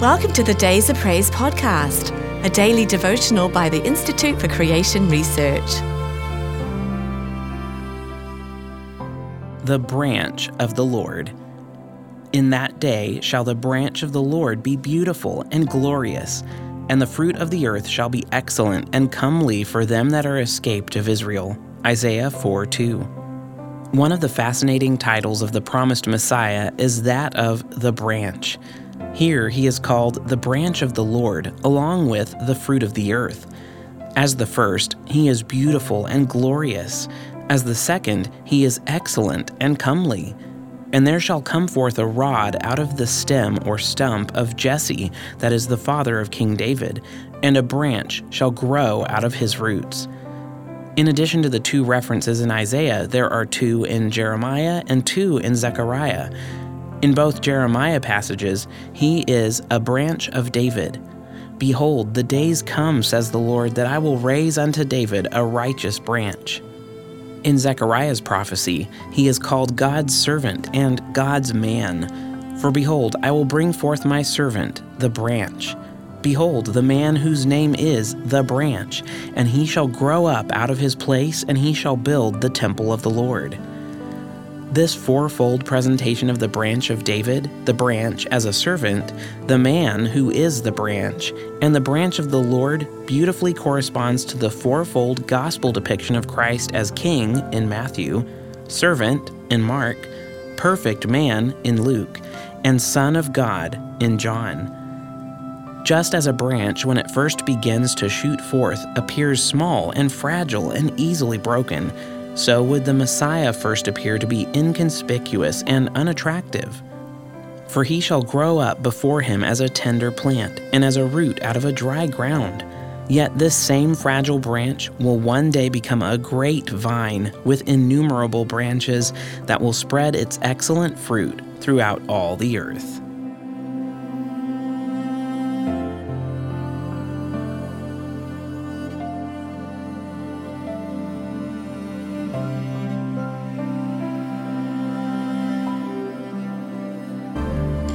Welcome to the Days of Praise podcast, a daily devotional by the Institute for Creation Research. The branch of the Lord. In that day shall the branch of the Lord be beautiful and glorious, and the fruit of the earth shall be excellent and comely for them that are escaped of Israel. Isaiah 4 2. One of the fascinating titles of the promised Messiah is that of the branch. Here he is called the branch of the Lord, along with the fruit of the earth. As the first, he is beautiful and glorious. As the second, he is excellent and comely. And there shall come forth a rod out of the stem or stump of Jesse, that is the father of King David, and a branch shall grow out of his roots. In addition to the two references in Isaiah, there are two in Jeremiah and two in Zechariah. In both Jeremiah passages, he is a branch of David. Behold, the days come, says the Lord, that I will raise unto David a righteous branch. In Zechariah's prophecy, he is called God's servant and God's man. For behold, I will bring forth my servant, the branch. Behold, the man whose name is the branch, and he shall grow up out of his place, and he shall build the temple of the Lord. This fourfold presentation of the branch of David, the branch as a servant, the man who is the branch, and the branch of the Lord beautifully corresponds to the fourfold gospel depiction of Christ as king in Matthew, servant in Mark, perfect man in Luke, and Son of God in John. Just as a branch, when it first begins to shoot forth, appears small and fragile and easily broken, so would the Messiah first appear to be inconspicuous and unattractive. For he shall grow up before him as a tender plant, and as a root out of a dry ground. Yet this same fragile branch will one day become a great vine with innumerable branches that will spread its excellent fruit throughout all the earth.